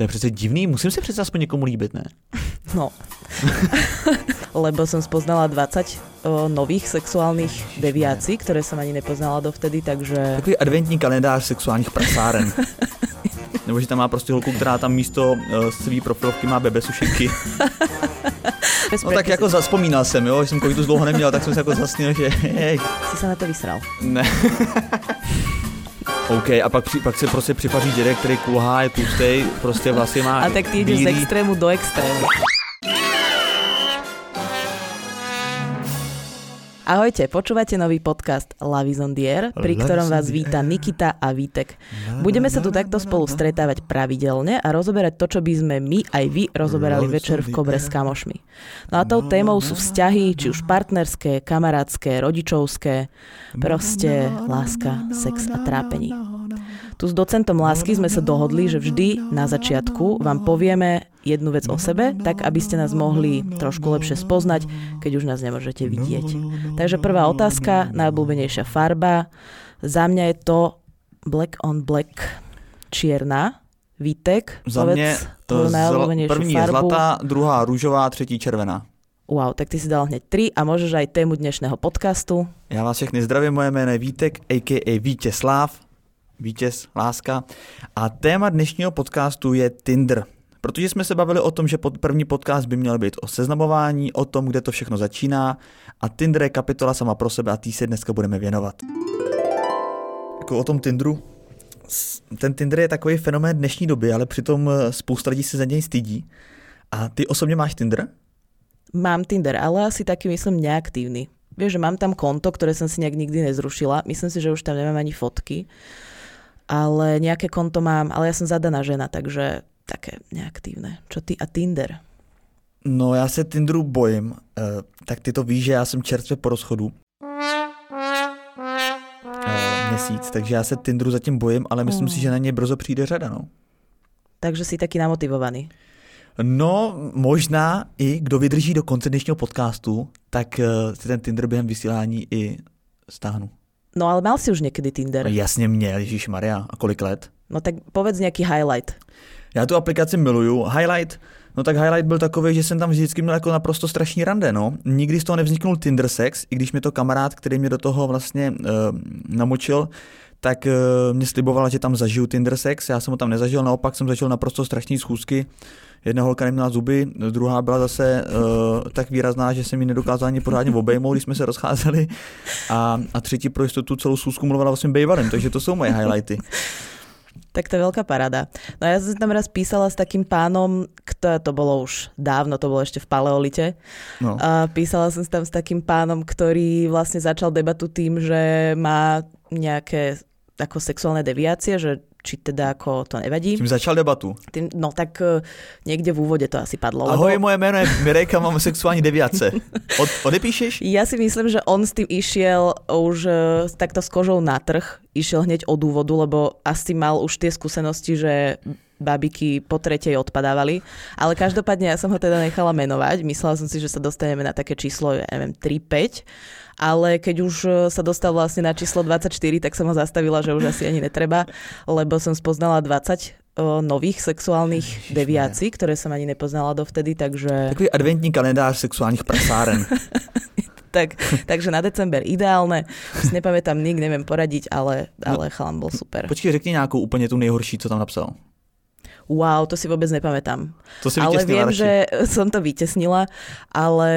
To je přece divný, musím si přece aspoň někomu líbit, ne? No. Lebo som spoznala 20 o, nových sexuálnych deviácií, ktoré som ani nepoznala dovtedy, takže... Takový adventní kalendář sexuálních prasáren. Nebo že tam má prostě holku, která tam místo uh, svý profilovky má bebe sušenky. Bez No tak jako zaspomínal jsem, jo, že jsem kojitus dlouho neměl, tak jsem se jako zasnil, že hej, Si sa na to vysral. ne. OK, a pak, pak se prostě připaří dědek, který kulhá, je tlustej, prostě vlastně má A tak ty ideš z extrému do extrému. Ahojte, počúvate nový podcast Love is on the air, pri ktorom vás víta Nikita a Vítek. Budeme sa tu takto spolu stretávať pravidelne a rozoberať to, čo by sme my aj vy rozoberali večer v Kobre s kamošmi. No a tou témou sú vzťahy, či už partnerské, kamarátske, rodičovské, proste láska, sex a trápení. Tu s docentom lásky sme sa dohodli, že vždy na začiatku vám povieme jednu vec o sebe, tak aby ste nás mohli trošku lepšie spoznať, keď už nás nemôžete vidieť. Takže prvá otázka, najobľúbenejšia farba. Za mňa je to black on black čierna. Vítek, Za mě tvoju zla, najobľúbenejšiu první je farbu. zlatá, druhá růžová, třetí červená. Wow, tak ty si dal hneď tri a môžeš aj tému dnešného podcastu. Já vás všechny zdravím, moje jméno je Vítek, a.k.a. Vítězslav, vítěz, láska. A téma dnešního podcastu je Tinder. Protože jsme se bavili o tom, že pod první podcast by měl být o seznamování, o tom, kde to všechno začíná a Tinder je kapitola sama pro sebe a tý se dneska budeme věnovat. Jako o tom Tinderu, s- ten Tinder je takový fenomén dnešní doby, ale přitom eh, spousta lidí se za něj stydí. A ty osobně máš Tinder? Mám Tinder, ale asi taký myslím neaktívny. Vieš, že mám tam konto, ktoré som si nejak nikdy nezrušila. Myslím si, že už tam nemám ani fotky. Ale nejaké konto mám, ale ja som zadaná žena, takže také neaktívne. Čo ty a Tinder? No já se Tinderu bojím, eh, tak ty to víš, že já jsem čerstvě po rozchodu. Eh, měsíc, takže já se Tinderu zatím bojím, ale myslím si, že na něj brzo přijde řada, no. Takže si taký namotivovaný. No, možná i kdo vydrží do konce dnešního podcastu, tak eh, si ten Tinder během vysílání i stáhnu. No ale mal si už niekedy Tinder. No, jasně měl, Ježíš Maria, a kolik let? No tak povedz nejaký highlight. Já tu aplikaci miluju. Highlight, no tak highlight byl takový, že jsem tam vždycky měl jako naprosto strašný rande, no. Nikdy z toho nevzniknul Tinder sex, i když mi to kamarád, který mě do toho vlastně uh, namočil, tak uh, mě slibovala, že tam zažiju Tinder sex, já jsem ho tam nezažil, naopak jsem zažil naprosto strašný schůzky. Jedna holka neměla zuby, druhá byla zase uh, tak výrazná, že jsem ji nedokázal ani pořádně obejmout, když jsme se rozcházeli. A, a třetí pro jistotu celou schůzku mluvila svým bývalým, takže to jsou moje highlighty. Tak to je veľká paráda. No ja som tam raz písala s takým pánom, kto, to bolo už dávno, to bolo ešte v paleolite. No. A písala som tam s takým pánom, ktorý vlastne začal debatu tým, že má nejaké ako sexuálne deviácie, že či teda ako to nevadí. Tím začal debatu. Tým, no tak eh, niekde v úvode to asi padlo. Ahoj, lebo moje jméno je Mirejka, mám sexuální deviace. Od, odepíšeš? ja si myslím, že on s tým išiel už eh, takto s kožou na trh, išiel hneď od úvodu, lebo asi mal už tie skúsenosti, že babiky po tretej odpadávali. Ale každopádne ja som ho teda nechala menovať. Myslela som si, že sa dostaneme na také číslo, ja neviem, 3-5. Ale keď už e, sa dostal vlastne na číslo 24, tak som ho zastavila, že už asi ani netreba, lebo som spoznala 20 o, nových sexuálnych deviácií, ktoré som ani nepoznala dovtedy, takže, Takový adventní kalendář sexuálních prasáren. tak, takže na december ideálne. Už nepamätám nik, neviem poradiť, ale, ale chalan bol super. Počkej, řekni nějakou úplně tu nejhorší, co tam napsal. Wow, to si vôbec nepamätám. To si ale viem, radši. že som to vytesnila, ale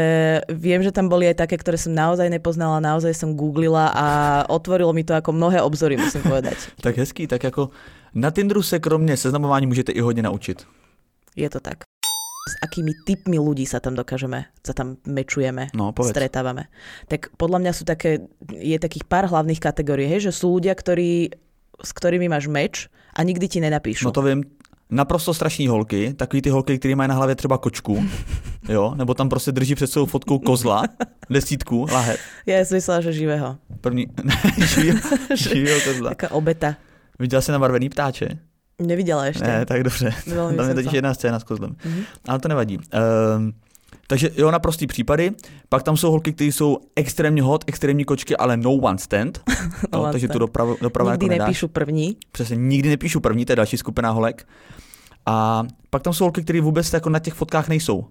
viem, že tam boli aj také, ktoré som naozaj nepoznala, naozaj som googlila a otvorilo mi to ako mnohé obzory, musím povedať. Tak hezký, tak jako na Tinderu se kromě seznamování můžete i hodně naučit. Je to tak. S akými typmi ľudí sa tam dokážeme, sa tam mečujeme, No, povedz. stretávame. Tak podľa mňa sú také, je takých pár hlavných kategórií, hej, že sú ľudia, ktorí, s ktorými máš meč a nikdy ti nenapíšu. No to vím, naprosto strašní holky, takový ty holky, které mají na hlavě třeba kočku, jo, nebo tam prostě drží před svou fotkou kozla, desítku, lahev. Ja som myslela, že živého. První, živýho, živýho kozla. Taká obeta. Viděla jsi nabarvený ptáče? Nevidela ešte. Ne, tak dobře. Tam je totiž jedna scéna s kozlem. Mhm. Ale to nevadí. Um, takže jo, na prostý případy. Pak tam jsou holky, které jsou extrémně hot, extrémní kočky, ale no one stand. No no, one takže stand. tu dopravu, dopravu Nikdy jako nepíšu první. Přesně, nikdy nepíšu první, to je další skupina holek. A pak tam jsou holky, které vůbec jako na těch fotkách nejsou.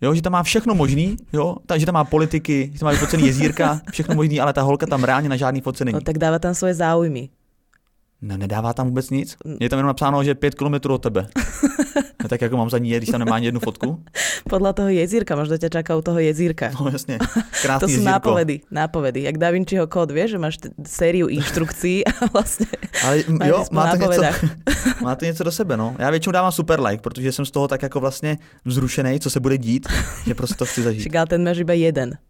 Jo, že tam má všechno možný, jo, takže tam má politiky, že tam má vyfocený jezírka, všechno možný, ale ta holka tam reálně na žádný fotce není. No tak dáva tam svoje záujmy. No, nedává tam vůbec nic. Je tam jenom napsáno, že 5 km od tebe. No, tak jako mám za ní, když tam nemá ani jednu fotku. Podľa toho jezírka, možno ťa čaká u toho jezírka. No jasne, krásny To sú jezírko. nápovedy, nápovedy. Jak Da Vinciho kód, vieš, že máš t- sériu inštrukcií a vlastne Ale jo, má to, něco, má to něco do sebe, no. Já většinou dávám super like, protože jsem z toho tak jako vlastně vzrušený, co se bude dít, že prostě to chci zažít. však ale ten máš iba jeden.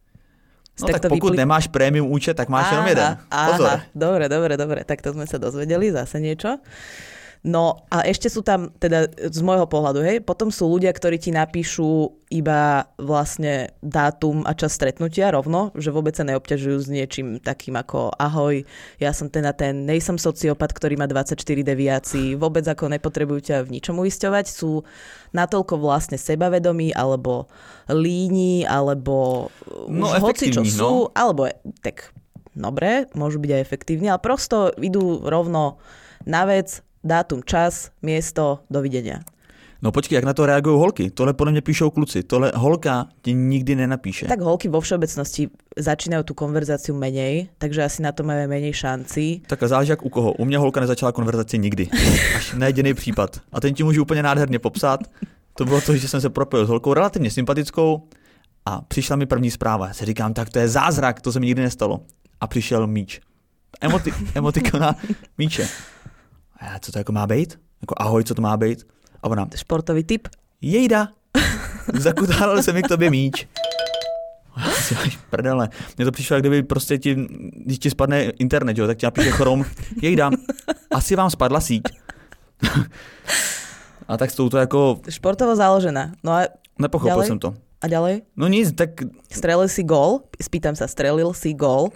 No tak pokud nemáš prémium účet, tak máš jenom jeden. Pozor. Aha, dobre, dobre, dobre, tak to sme sa dozvedeli, zase niečo. No a ešte sú tam, teda z môjho pohľadu, hej, potom sú ľudia, ktorí ti napíšu iba vlastne dátum a čas stretnutia rovno, že vôbec sa neobťažujú s niečím takým ako ahoj, ja som ten a ten, nejsem sociopat, ktorý má 24 deviácií, vôbec ako nepotrebujú ťa v ničom uisťovať, sú natoľko vlastne sebavedomí, alebo líni, alebo No, hoci čo efektívni, sú, no. alebo tak dobre, môžu byť aj efektívni, ale prosto idú rovno na vec, dátum, čas, miesto, dovidenia. No počkej, jak na to reagují holky? Tohle podle mě píšou kluci. Tohle holka ti nikdy nenapíše. Tak holky vo všeobecnosti začínajú tú konverzáciu menej, takže asi na to majú menej šancí. Tak záleží jak u koho. U mě holka nezačala konverzaci nikdy. Až na jediný případ. A ten ti můžu úplně nádherně popsat. To bylo to, že jsem se propojil s holkou relativně sympatickou a přišla mi první zpráva. Já si říkám, tak to je zázrak, to se mi nikdy nestalo. A přišel míč. Emoti- emotikona míče. A co to jako má být? Jako ahoj, co to má být? A ona, Športový typ. jejda, zakutálil se mi k tobě míč. Prdele. Mně to přišlo, jak kdyby prostě ti, když ti spadne internet, jo, tak ti napíše chrom, jejda, asi vám spadla síť. a tak s touto jako, Športovo založená. No a, nepochopil Ďalej? jsem to. a ďalej? No nic, tak Strelil si gól? Spýtam sa, strelil si gól?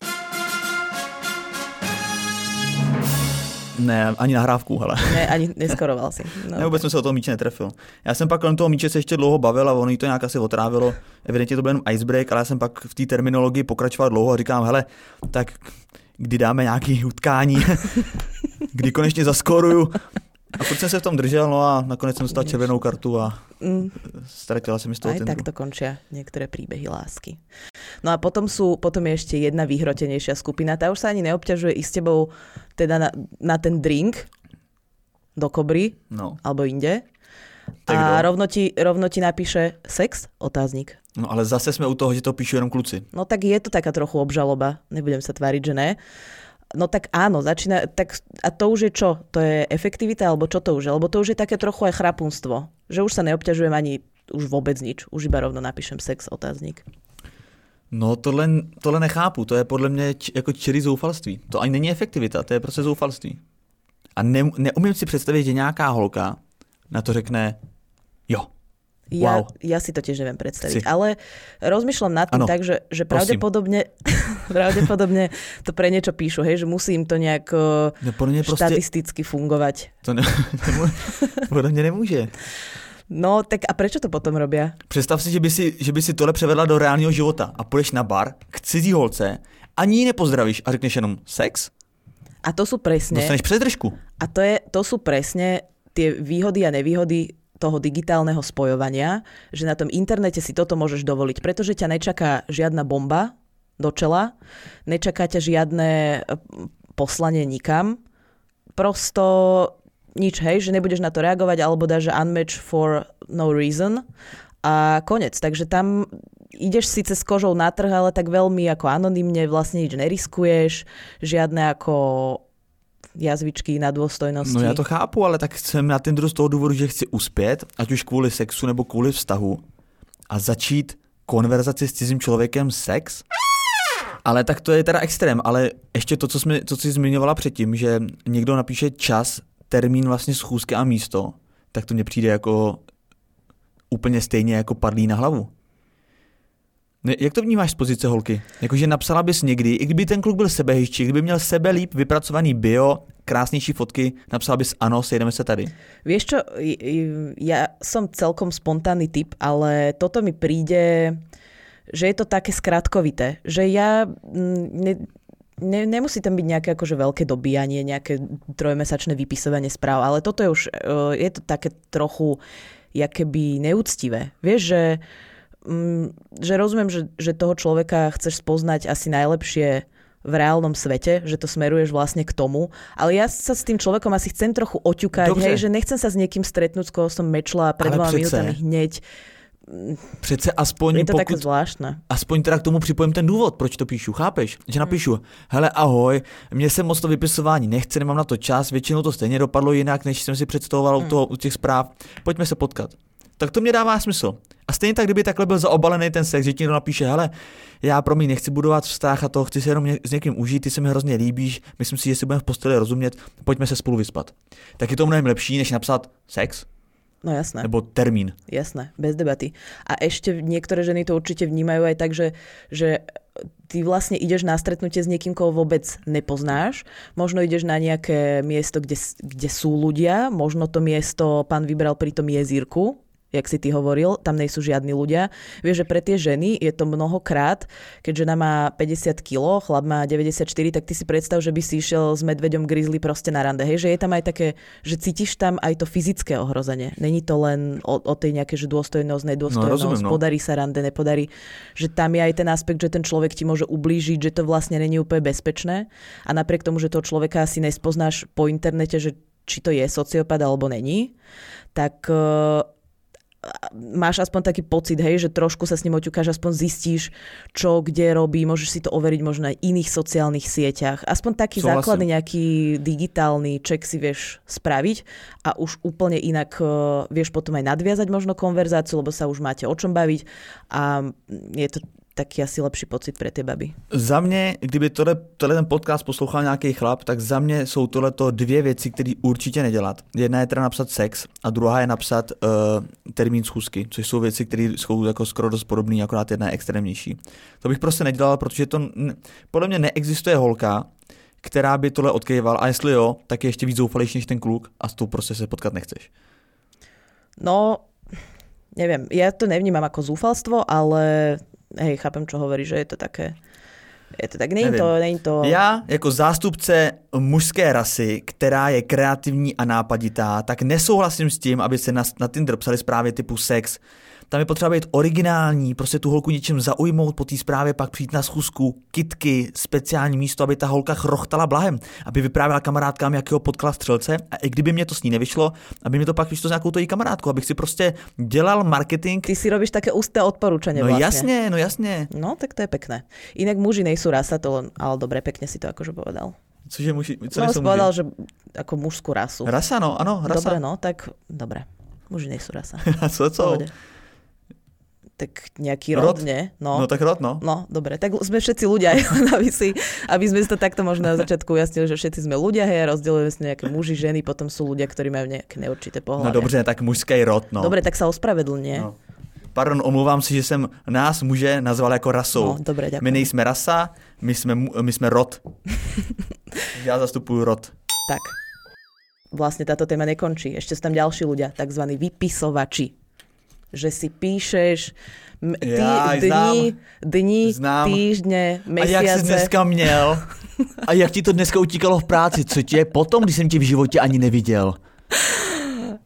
Ne, ani nahrávku, hele. Ne, ani neskoroval si. No, Ne, vůbec jsem se o toho míče netrefil. Já jsem pak kolem toho míče se ještě dlouho bavil a ono jí to nějak asi otrávilo. Evidentně to byl jenom icebreak, ale já jsem pak v té terminologii pokračoval dlouho a říkám, hele, tak kdy dáme nějaký utkání, kdy konečně zaskoruju. A furt jsem se v tom držel, no a nakonec jsem dostal červenou kartu a Mm, ztratila se mi z toho aj Tinderu. takto končia niektoré príbehy lásky. No a potom sú, potom je ešte jedna vyhrotenejšia skupina. Tá už sa ani neobťažuje ísť s tebou teda na, na ten drink do kobry No, alebo inde. Tak a rovno ti, rovno ti napíše sex? Otáznik. no ale zase jsme u toho, že to píšu jenom kluci. No tak je to taká trochu obžaloba, nebudem sa tváriť, že ne. No tak áno, začína, tak a to už je čo? To je efektivita, alebo čo to už je? Lebo to už je také trochu aj chrapunstvo, že už sa neobťažujem ani už vôbec nič, už iba rovno napíšem sex, otáznik. No tohle, tohle nechápu, to je podle mě č, jako čirý zoufalství. To ani není efektivita, to je prostě zoufalství. A ne, neumím si představit, že nějaká holka na to řekne, jo, Ja, Wow. ja si to tiež neviem predstaviť, Si. ale rozmýšľam nad tým Áno, tak, že, že pravdepodobne, pravdepodobne to pre niečo píšu, hej, že musí im to nejak uh, no štatisticky fungovať. to ne, podle mě nemůže. No tak a prečo to potom robia? Představ si že, by si, že by si tohle převedla do reálného života a půjdeš na bar k cizí holce, ani ji nepozdravíš a řekneš jenom sex, A to sú presne... dostaneš přes držku. A to, je, to sú presne tie výhody a nevýhody toho digitálneho spojovania, že na tom internete si toto môžeš dovoliť, pretože ťa nečaká žiadna bomba do čela, nečaká ťa žiadne e, poslanie nikam, prosto nič, hej, že nebudeš na to reagovať, alebo dáš, že unmatch for no reason a konec. Takže tam ideš síce s kožou na trh, ale tak veľmi ako anonymne vlastne nič neriskuješ, žiadne ako jazvičky na dôstojnosti. No já to chápu, ale tak jsem na Tinderu z toho důvodu, že chci uspět, ať už kvůli sexu nebo kvůli vztahu a začít konverzaci s cizím člověkem sex. Ale tak to je teda extrém, ale ještě to, co, jsme, co jsi zmiňovala předtím, že někdo napíše čas, termín vlastně schůzky a místo, tak to mně přijde jako úplně stejně jako padlý na hlavu. Jak to vnímáš z pozice holky? Jakože napsala bys někdy, i kdyby ten kluk byl sebehejší, kdyby měl sebe líp vypracovaný bio, krásnější fotky, napsala bys ano, sejdeme se tady. Vieš čo, ja som celkom spontánny typ, ale toto mi príde, že je to také skratkovité. Že ja ne, ne, nemusí tam byť nejaké akože veľké dobíjanie, nejaké trojmesačné vypisovanie správ, ale toto je už, uh, je to také trochu jakéby neúctivé. Vieš, že, že rozumiem, že, že toho človeka chceš spoznať asi najlepšie v reálnom svete, že to smeruješ vlastne k tomu. Ale ja sa s tým človekom asi chcem trochu oťukať, hej, že nechcem sa s niekým stretnúť, s koho som mečla pred dvoma minútami hneď. Přece aspoň Je to pokud, také zvláštne. Aspoň teda k tomu připojím ten důvod, proč to píšu, chápeš? Že napíšu, hmm. hele ahoj, mě se moc to vypisování nechce, nemám na to čas, většinou to stejně dopadlo jinak, než jsem si představoval hmm. u, toho, u těch zpráv, pojďme se potkat. Tak to mě dává smysl. A stejně tak, kdyby takhle byl zaobalený ten sex, že ti někdo napíše, hele, já pro mě nechci budovat vztah a to, chci se jenom s někým užít, ty se mi hrozně líbíš, myslím si, že si budeme v posteli rozumět, pojďme se spolu vyspat. Tak je to mnohem lepší, než napsat sex, No jasné. Nebo termín. Jasné, bez debaty. A ešte niektoré ženy to určite vnímajú aj tak, že, že ty vlastne ideš na stretnutie s niekým, koho vôbec nepoznáš. Možno ideš na nejaké miesto, kde, kde sú ľudia. Možno to miesto pán vybral pri tom jezírku, jak si ty hovoril, tam nejsú žiadni ľudia. Vieš, že pre tie ženy je to mnohokrát, keď žena má 50 kg, chlap má 94, tak ty si predstav, že by si išiel s medveďom grizzly proste na rande. Hej, že je tam aj také, že cítiš tam aj to fyzické ohrozenie. Není to len o, o tej nejaké, že dôstojnosť, nedôstojnosť, no, rozumiem, no. podarí sa rande, nepodarí. Že tam je aj ten aspekt, že ten človek ti môže ublížiť, že to vlastne není úplne bezpečné. A napriek tomu, že toho človeka asi nespoznáš po internete, že či to je sociopat alebo není, tak máš aspoň taký pocit, hej, že trošku sa s ním oťukáš, aspoň zistíš, čo kde robí, môžeš si to overiť možno aj iných sociálnych sieťach. Aspoň taký Súhlasím. základný nejaký digitálny ček si vieš spraviť a už úplne inak uh, vieš potom aj nadviazať možno konverzáciu, lebo sa už máte o čom baviť a je to taký asi lepší pocit pre tie baby. Za mě, kdyby tohle, tohle ten podcast poslouchal nějaký chlap, tak za mě jsou tohleto dvě věci, které určitě nedělat. Jedna je teda napsat sex a druhá je napsat uh, termín schůzky, což jsou věci, které jsou jako skoro dost podobné, akorát jedna je extrémnější. To bych prostě nedělal, protože to podle mě neexistuje holka, která by tohle odkýval a jestli jo, tak je ještě víc zoufalejší než ten kluk a s tou prostě se potkat nechceš. No, neviem, ja to nevnímam ako zúfalstvo, ale hej, chápem, čo hovorí, že je to také... Je to tak, není to, není to... Já jako zástupce mužské rasy, která je kreativní a nápaditá, tak nesouhlasím s tím, aby se na, na Tinder psali zprávy typu sex, tam je potřeba být originální, prostě tu holku něčím zaujmout, po té zprávě pak přijít na schůzku, kitky, speciální místo, aby ta holka chrochtala blahem, aby vyprávěla kamarádkám, jakého potkala střelce a i kdyby mě to s ní nevyšlo, aby mi to pak vyšlo s nějakou tojí kamarádku, abych si prostě dělal marketing. Ty si robíš také ústé odporúčanie No vlastne. jasne, no jasne. No tak to je pekné. Inak muži nejsú rasa, to len, ale dobre, pekne si to akože povedal. Cože muži, co no, muži? povedal, že ako mužskú rasu. Rasa, no, ano, rasa. Dobre, no, tak dobre. Muži nejsú rasa. Co, co? Pohode tak nejaký rod, rod nie? No. no tak rod, no. No, dobre, tak sme všetci ľudia, aby, si, aby sme si to takto možno na začiatku ujasnili, že všetci sme ľudia, hej, rozdielujeme si nejaké muži, ženy, potom sú ľudia, ktorí majú nejaké neurčité pohľady. No dobře, tak mužský rod, no. Dobre, tak sa ospravedlňuje. No. Pardon, omlouvám si, že jsem nás muže nazval jako rasou. No, dobré, ďakujem. My nejsme rasa, my jsme, my jsme rod. Já zastupuju rod. Tak. Vlastne táto téma nekončí. Ešte sú tam ďalší ľudia, tzv. vypisovači že si píšeš ty, ja, dní, dní, znám. týždne, mesiace. A jak jsi dneska měl? A jak ti to dneska utíkalo v práci? Co ti je potom, když jsem tě v životě ani neviděl?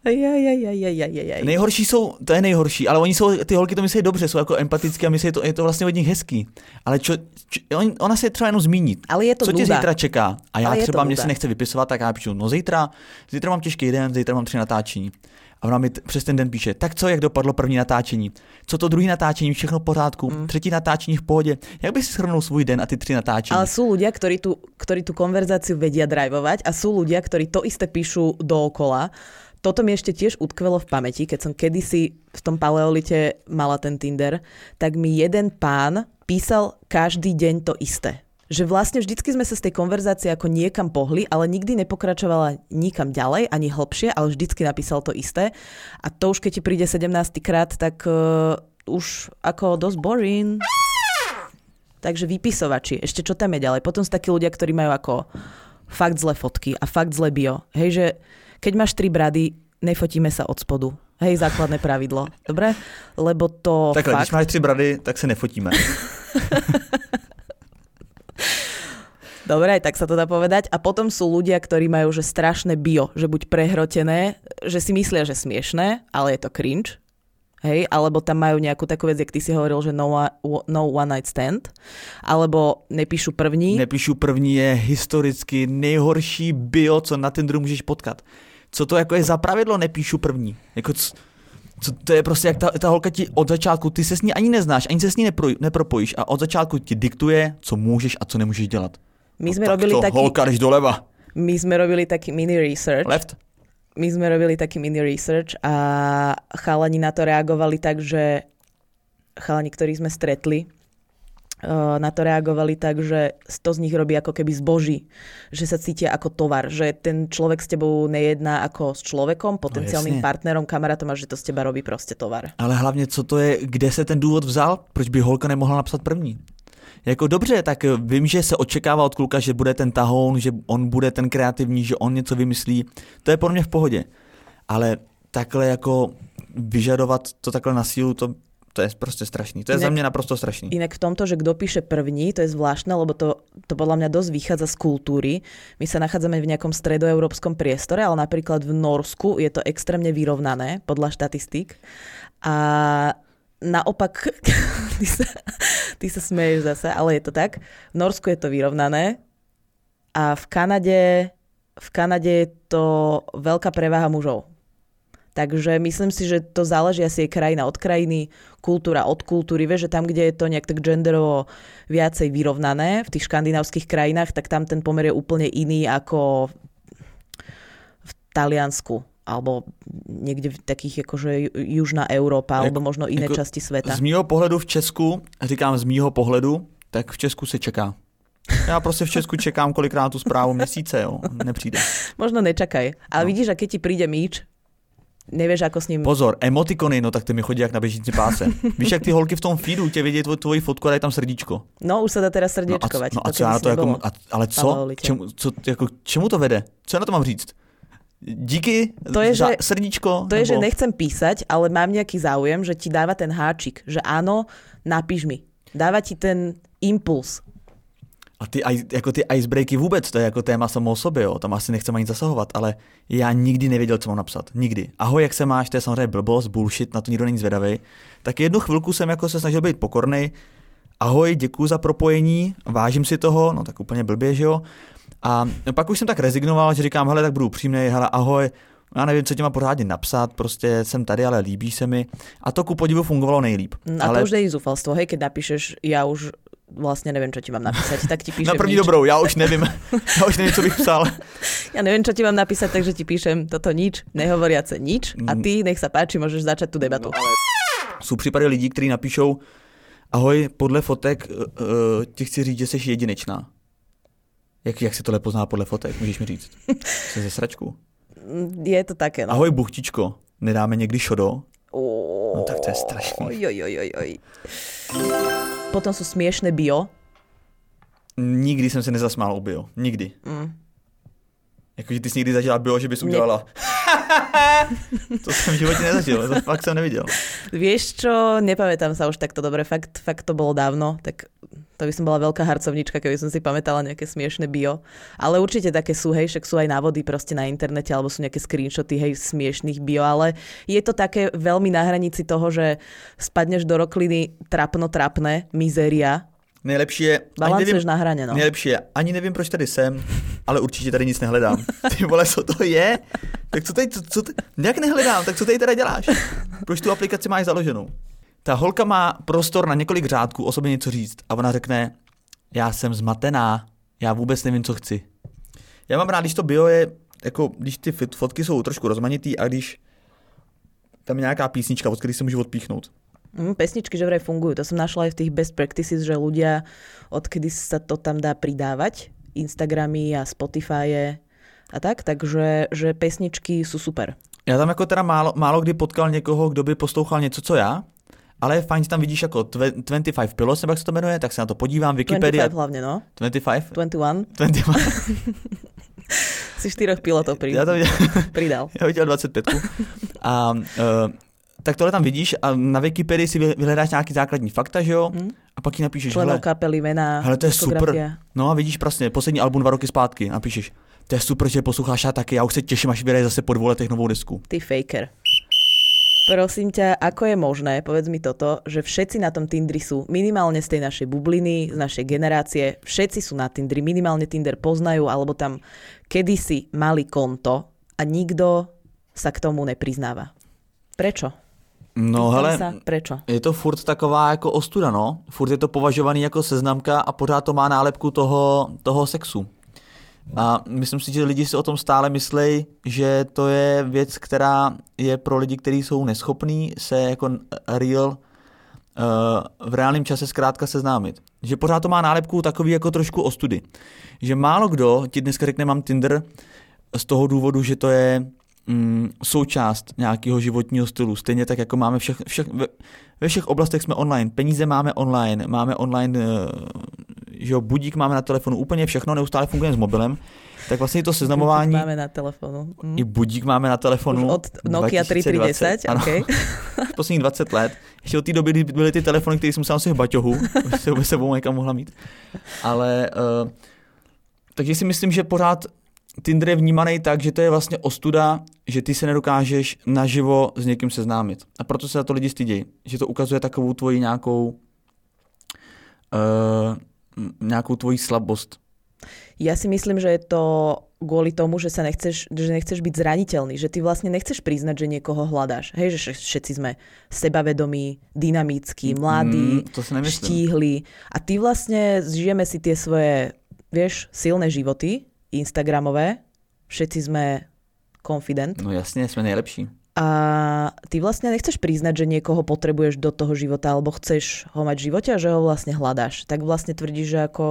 Aj, Nejhorší jsou, to je nejhorší, ale oni jsou, ty holky to myslí dobře, jsou jako empatické a myslí, to, je to vlastně od nich hezký. Ale čo, čo, on, ona se třeba jenom zmíní. Ale je to Co tě zítra čeká? A já ale třeba mě se nechce vypisovat, tak já píšu, no zítra, zítra mám těžký den, zítra mám tři natáčení. A ona mi přes ten den píše, tak co, jak dopadlo první natáčení? Co to druhý natáčení, všechno v pořádku, mm. třetí natáčení v pohodě. Jak by si shrnul svůj den a ty tři natáčení? Ale sú ľudia, ktorí tu, ktorí tú konverzáciu vedia drivovať a sú ľudia, ktorí to isté píšu dookola. Toto mi ešte tiež utkvelo v pamäti, keď som kedysi v tom paleolite mala ten Tinder, tak mi jeden pán písal každý deň to isté že vlastne vždycky sme sa z tej konverzácie ako niekam pohli, ale nikdy nepokračovala nikam ďalej, ani hlbšie, ale vždycky napísal to isté. A to už keď ti príde 17. krát, tak uh, už ako dosť boring. Takže vypisovači, ešte čo tam je ďalej. Potom sú takí ľudia, ktorí majú ako fakt zlé fotky a fakt zlé bio. Hej, že keď máš tri brady, nefotíme sa od spodu. Hej, základné pravidlo. Dobre? Lebo to Takhle, fakt... když máš tři brady, tak se nefotíme. Dobre, aj tak sa to dá povedať. A potom sú ľudia, ktorí majú že strašné bio, že buď prehrotené, že si myslia, že smiešné, ale je to cringe. Hej, alebo tam majú nejakú takú vec, jak ty si hovoril, že no, no one night stand, alebo nepíšu první. Nepíšu první je historicky nejhorší bio, co na Tinderu můžeš potkat. Co to jako je za pravidlo nepíšu první? Jako c- co, to je prostě jak ta, ta holka ti od začátku, ty se s ní ani neznáš, ani se s ní nepro, nepropojíš a od začátku ti diktuje, co můžeš a co nemůžeš dělat. My sme no, robili to taký... holka, jdeš doleva. My sme robili taký mini research. Left? My sme robili taký mini research a chalani na to reagovali tak, že chalani, ktorých sme stretli, na to reagovali tak, že to z nich robí ako keby zboží, že sa cítia ako tovar, že ten človek s tebou nejedná ako s človekom, potenciálnym no, partnerom, kamarátom a že to z teba robí prostě tovar. Ale hlavně, co to je, kde se ten důvod vzal, proč by holka nemohla napsat první? Jako dobře, tak vím, že se očekává od kluka, že bude ten tahoun, že on bude ten kreativní, že on něco vymyslí. To je pro mě v pohodě. Ale takhle jako vyžadovat to takhle na sílu, to to je prostě strašný. To je inak, za mě naprosto strašný. Inak v tomto, že kto píše první, to je zvláštne, lebo to, to podľa mňa dosť vychádza z kultúry. My sa nachádzame v nejakom stredoeurópskom priestore, ale napríklad v Norsku je to extrémne vyrovnané podľa štatistík. A naopak, ty sa, ty sa smeješ zase, ale je to tak. V Norsku je to vyrovnané a v Kanade, v Kanade je to veľká preváha mužov. Takže myslím si, že to záleží asi aj krajina od krajiny, kultúra od kultúry. Vieš, že tam, kde je to nejak tak genderovo viacej vyrovnané v tých škandinávskych krajinách, tak tam ten pomer je úplne iný ako v Taliansku alebo někde v takých jakože Južná Európa, alebo možno iné jako časti sveta. Z mýho pohledu v Česku, říkám z mýho pohledu, tak v Česku se čeká. Já prostě v Česku čekám kolikrát tu zprávu měsíce, jo, nepřijde. Možno nečakaj. Ale no. vidíš, a keď ti príde míč, nevieš, ako s ním... Pozor, emotikony, no tak ty mi chodí jak na běžící páse. Víš, jak ty holky v tom feedu tě vidí tvoj, tvoji fotku a je tam srdíčko. No, už se dá teda srdíčkovať. No a, no a co na to jako, a, ale co? Čemu, co jako, čemu to vede? Co já na to mám říct? Díky to je, za že, srdíčko. To nebo... je, že nechcem písať, ale mám nejaký záujem, že ti dáva ten háčik, že áno, napíš mi. Dáva ti ten impuls. A ty, jako ty icebreaky vůbec, to je jako téma samo o sobě, jo. tam asi nechcem ani zasahovat, ale já nikdy nevěděl, co mám napsat. Nikdy. Ahoj, jak se máš, to je samozřejmě blbost, bullshit, na to nikdo není zvedavý. Tak jednu chvilku jsem jako se snažil být pokorný. Ahoj, děkuji za propojení, vážím si toho, no tak úplně blbě, že jo. A pak už jsem tak rezignoval, že říkám, hele, tak budu upřímný, hele, ahoj, já nevím, co ti má pořádně napsat, prostě jsem tady, ale líbí se mi. A to ku podivu fungovalo nejlíp. A ale... to už není zúfalstvo, hej, keď napíšeš, já už vlastně nevím, co ti mám napísať, tak ti píšem Na první nič. dobrou, já už nevím, já už nevím, co bych psal. Já nevím, co ti mám napísať, takže ti píšem toto nič, nehovoriace nič a mm. ty, nech sa páči, můžeš začať tu debatu. No, ale... Jsou případy lidí, kteří napíšou, ahoj, podle fotek uh, ti chci říct, že jsi jedinečná. Jak, jak se tohle pozná podle fotek, můžeš mi říct? Jsi ze sračku? Je to také, no. Ahoj, buchtičko, nedáme někdy šodo? No tak to je strašný. Oj, oj, oj, oj. Potom sú smiešné bio. Nikdy jsem se nezasmál u bio. Nikdy. Mm. Jakože ty jsi někdy zažila bio, že bys udělala. to jsem v životě nezažil, to fakt jsem neviděl. Vieš čo, nepamätám sa už takto dobre, fakt, fakt to bolo dávno, tak to by som bola veľká harcovnička, keby som si pamätala nejaké smiešne bio. Ale určite také sú, hej, však sú aj návody proste na internete, alebo sú nejaké screenshoty, hej, smiešných bio, ale je to také veľmi na hranici toho, že spadneš do rokliny trapno trapné, mizéria, Nejlepší nevím, na hraně, no. Nejlepší je, ani nevím, proč tady jsem, ale určitě tady nic nehledám. Ty vole, co to je? Tak co tady, co, co, jak nehledám, tak co tady teda děláš? Proč tu aplikaci máš založenou? Ta holka má prostor na několik řádků o sobě něco říct a ona řekne, já jsem zmatená, já vůbec nevím, co chci. Já mám rád, když to bio je, jako když ty fotky jsou trošku rozmanitý a když tam je nějaká písnička, od které se můžu odpíchnout. Mm, pesničky že vraj fungujú. To som našla aj v tých best practices, že ľudia, odkedy sa to tam dá pridávať, Instagramy a Spotify a tak, takže že pesničky sú super. Já tam jako teda málo, málo kdy potkal někoho, kdo by poslouchal něco, co já, ale je fajn, tam vidíš jako 25 Pilos, nebo jak se to jmenuje, tak se na to podívám, Wikipedia. 25 hlavně, no. 25? 21. 21. si čtyřech pilotov pri... Já to viděl. pridal. Já viděl 25. A uh, tak tohle tam vidíš a na Wikipedii si vy- vyhledáš nějaký základní fakta, že jo? Hm? A pak ji napíšeš, Členov kapely, mená, hele, to je super. No a vidíš prostě poslední album dva roky zpátky a píšeš, to je super, že posloucháš a taky, já už se těším, až vydají zase po dvou letech novou disku. Ty faker. Prosím ťa, ako je možné, povedz mi toto, že všetci na tom Tindri sú minimálne z tej našej bubliny, z našej generácie, všetci sú na Tindri, minimálne Tinder poznajú, alebo tam kedysi mali konto a nikto sa k tomu nepriznáva. Prečo? No hele, sa, prečo? je to furt taková jako ostuda, no. Furt je to považovaný jako seznamka a pořád to má nálepku toho, toho sexu. A myslím si, že lidi si o tom stále myslí, že to je věc, která je pro lidi, kteří jsou neschopní se jako real uh, v reálném čase zkrátka seznámit. Že pořád to má nálepku takový jako trošku ostudy. Že málo kdo ti dneska řekne, mám Tinder z toho důvodu, že to je mm, součást nějakého životního stylu. Stejně tak, jako máme všech, všech, ve, ve všech oblastech jsme online. Peníze máme online, máme online, uh, že jo, budík máme na telefonu, úplně všechno, neustále fungujeme s mobilem. Tak vlastně to seznamování, Máme na telefonu. Hm. i budík máme na telefonu. Už od Nokia 3310, 2020, ano. OK. posledních 20 let. Ještě od té doby, kdy byly ty telefony, které jsem musel nosit v baťohu, se by sebou někam mohla mít. Ale, uh, takže si myslím, že pořád Tinder je vnímaný tak, že to je vlastně ostuda, že ty se nedokážeš naživo s někým seznámit. A proto se za to lidi stydějí. Že to ukazuje takovou tvoji nějakou uh, nějakou tvoji slabost. Ja si myslím, že je to kvôli tomu, že sa nechceš, že nechceš byť zraniteľný, že ty vlastne nechceš priznať, že niekoho hľadáš. Hej, že vš- všetci sme sebavedomí, dynamickí, mladí, Mm, to si nemyslím. štíhli. A ty vlastne žijeme si tie svoje, vieš, silné životy, Instagramové, všetci sme confident No jasně, jsme nejlepší. a ty vlastne nechceš priznať, že niekoho potrebuješ do toho života alebo chceš ho mať v živote a že ho vlastne hľadáš. Tak vlastne tvrdíš, že ako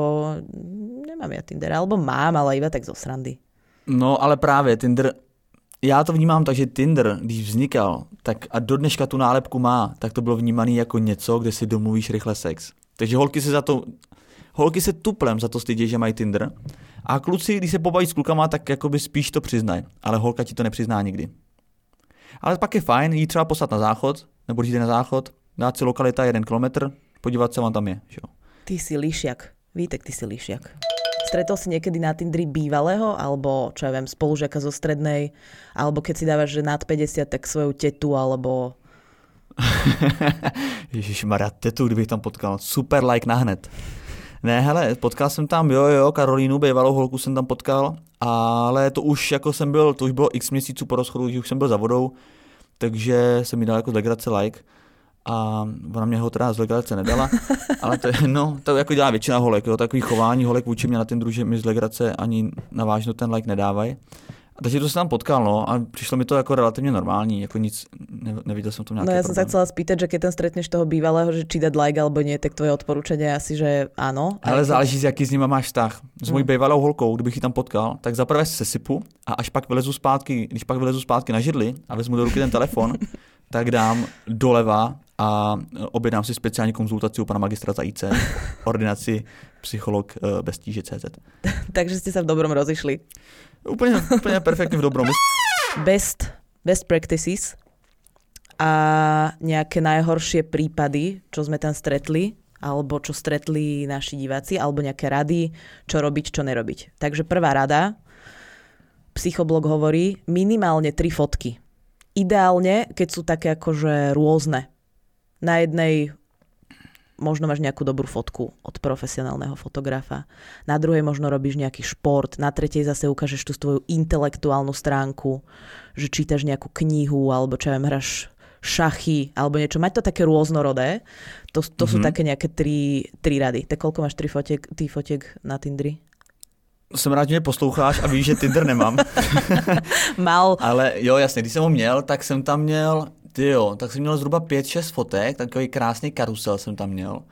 "Mm, nemám ja Tinder, alebo mám, ale iba tak zo srandy. No ale právě Tinder, já to vnímám tak, že Tinder, když vznikal, tak a do dneška tu nálepku má, tak to bylo vnímané jako něco, kde si domluvíš rychle sex. Takže holky se za to, holky se tuplem za to stydí, že mají Tinder. A kluci, když se pobaví s klukama, tak jakoby spíš to přiznají. Ale holka ti to nepřizná nikdy. Ale pak je fajn jít třeba poslat na záchod, nebo jít na záchod, dát si lokalita jeden kilometr, podívat se, on tam je. Že. Ty si lišiak. Vítek, ty si lišiak. Stretol si niekedy na Tindri bývalého, alebo čo ja viem, spolužiaka zo strednej, alebo keď si dávaš, že nad 50, tak svoju tetu, alebo Ježíš Maria, tetu, kdybych tam potkal. Super like na hned. Ne, hele, potkal jsem tam, jo, jo, Karolínu, bývalou holku jsem tam potkal, ale to už jako jsem byl, to už bylo x měsíců po rozchodu, že už jsem byl za vodou, takže jsem mi dal jako z legrace like a ona mě ho teda z legrace nedala, ale to, je, no, to jako dělá většina holek, jo, takový chování holek vůči mě na ten druh, že mi z legrace ani na vážno ten like nedávají. Takže to jsem tam potkal, no, a přišlo mi to jako relativně normální, jako nic, ne, neviděl jsem v tom nějaký No ja som sa chcela spýtať, že keď tam stretneš toho bývalého, že či dať like alebo nie, tak tvoje odporúčanie je asi, že áno. Ale Aj záleží, jaký s nima máš vztah. S mojí Hmm. bývalou holkou, kdybych ji tam potkal, tak zaprvé se sypu a až pak vylezu zpátky, když pak vylezu zpátky na židli a vezmu do ruky ten telefon, tak dám doleva a objednám si speciální konzultaci u pana magistra Zajíce, ordinaci psycholog eh, bez tíže CZ. Takže ste sa v dobrom rozišli. Úplně, úplně perfektně v dobrom. Best, best practices a nejaké najhoršie prípady, čo sme tam stretli, alebo čo stretli naši diváci, alebo nejaké rady, čo robiť, čo nerobiť. Takže prvá rada, psychoblog hovorí, minimálne tri fotky. Ideálne, keď sú také akože rôzne. Na jednej možno máš nejakú dobrú fotku od profesionálneho fotografa. Na druhej možno robíš nejaký šport, na tretej zase ukážeš tú svoju intelektuálnu stránku, že čítaš nejakú knihu, alebo čo ja viem, hráš šachy, alebo niečo. Mať to také rôznorodé. To, to mm-hmm. sú Mhm. také nejaké tri, tri rady. Tak koľko máš tri fotiek, ty fotiek na Tindri? Jsem rád, že mě posloucháš a víš, že Tinder nemám. Mal. Ale jo, jasně, když jsem ho měl, tak jsem tam měl, ty jo, tak jsem měl zhruba 5-6 fotek, takový krásný karusel jsem tam měl.